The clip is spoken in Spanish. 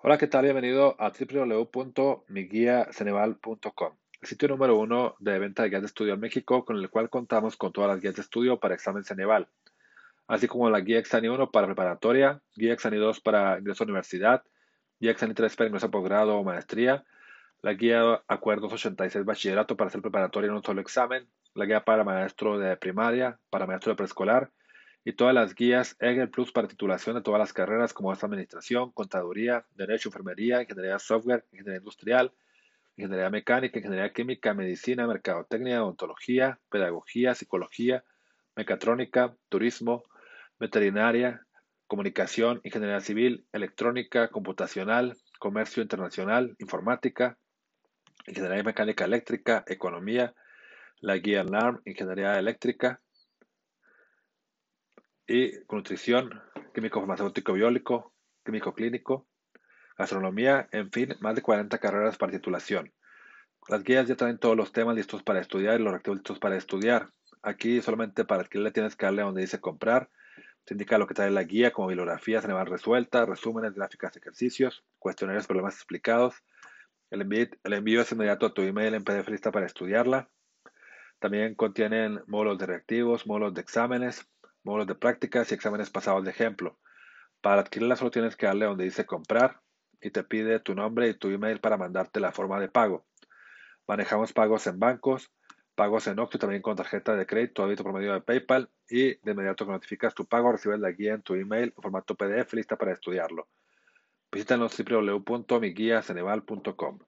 Hola, ¿qué tal? Bienvenido a www.miguiaceneval.com, el sitio número uno de venta de guías de estudio en México, con el cual contamos con todas las guías de estudio para examen Ceneval, así como la guía Exani 1 para preparatoria, guía Exani 2 para ingreso a universidad, guía Exani 3 para ingreso a posgrado o maestría, la guía Acuerdos 86 bachillerato para hacer preparatoria en un solo examen, la guía para maestro de primaria, para maestro de preescolar, y todas las guías EGEL Plus para titulación de todas las carreras como es Administración, Contaduría, Derecho, Enfermería, Ingeniería Software, Ingeniería Industrial, Ingeniería Mecánica, Ingeniería Química, Medicina, Mercadotecnia, Odontología, Pedagogía, Psicología, Mecatrónica, Turismo, Veterinaria, Comunicación, Ingeniería Civil, Electrónica, Computacional, Comercio Internacional, Informática, Ingeniería Mecánica Eléctrica, Economía, la guía NARM, Ingeniería Eléctrica, y nutrición, químico farmacéutico biólico, químico clínico, gastronomía, en fin, más de 40 carreras para titulación. Las guías ya traen todos los temas listos para estudiar y los reactivos listos para estudiar. Aquí solamente para adquirirla tienes que darle donde dice comprar. Se indica lo que trae la guía como bibliografías van resuelta, resúmenes, gráficas, ejercicios, cuestionarios, problemas explicados. El envío, el envío es inmediato a tu email en PDF lista para estudiarla. También contienen módulos de reactivos, módulos de exámenes, módulos de prácticas y exámenes pasados de ejemplo. Para adquirirla solo tienes que darle donde dice comprar y te pide tu nombre y tu email para mandarte la forma de pago. Manejamos pagos en bancos, pagos en Octo también con tarjeta de crédito, débito por medio de PayPal y de inmediato que notificas tu pago recibes la guía en tu email en formato PDF lista para estudiarlo. Visítanos www.miguiaceneval.com.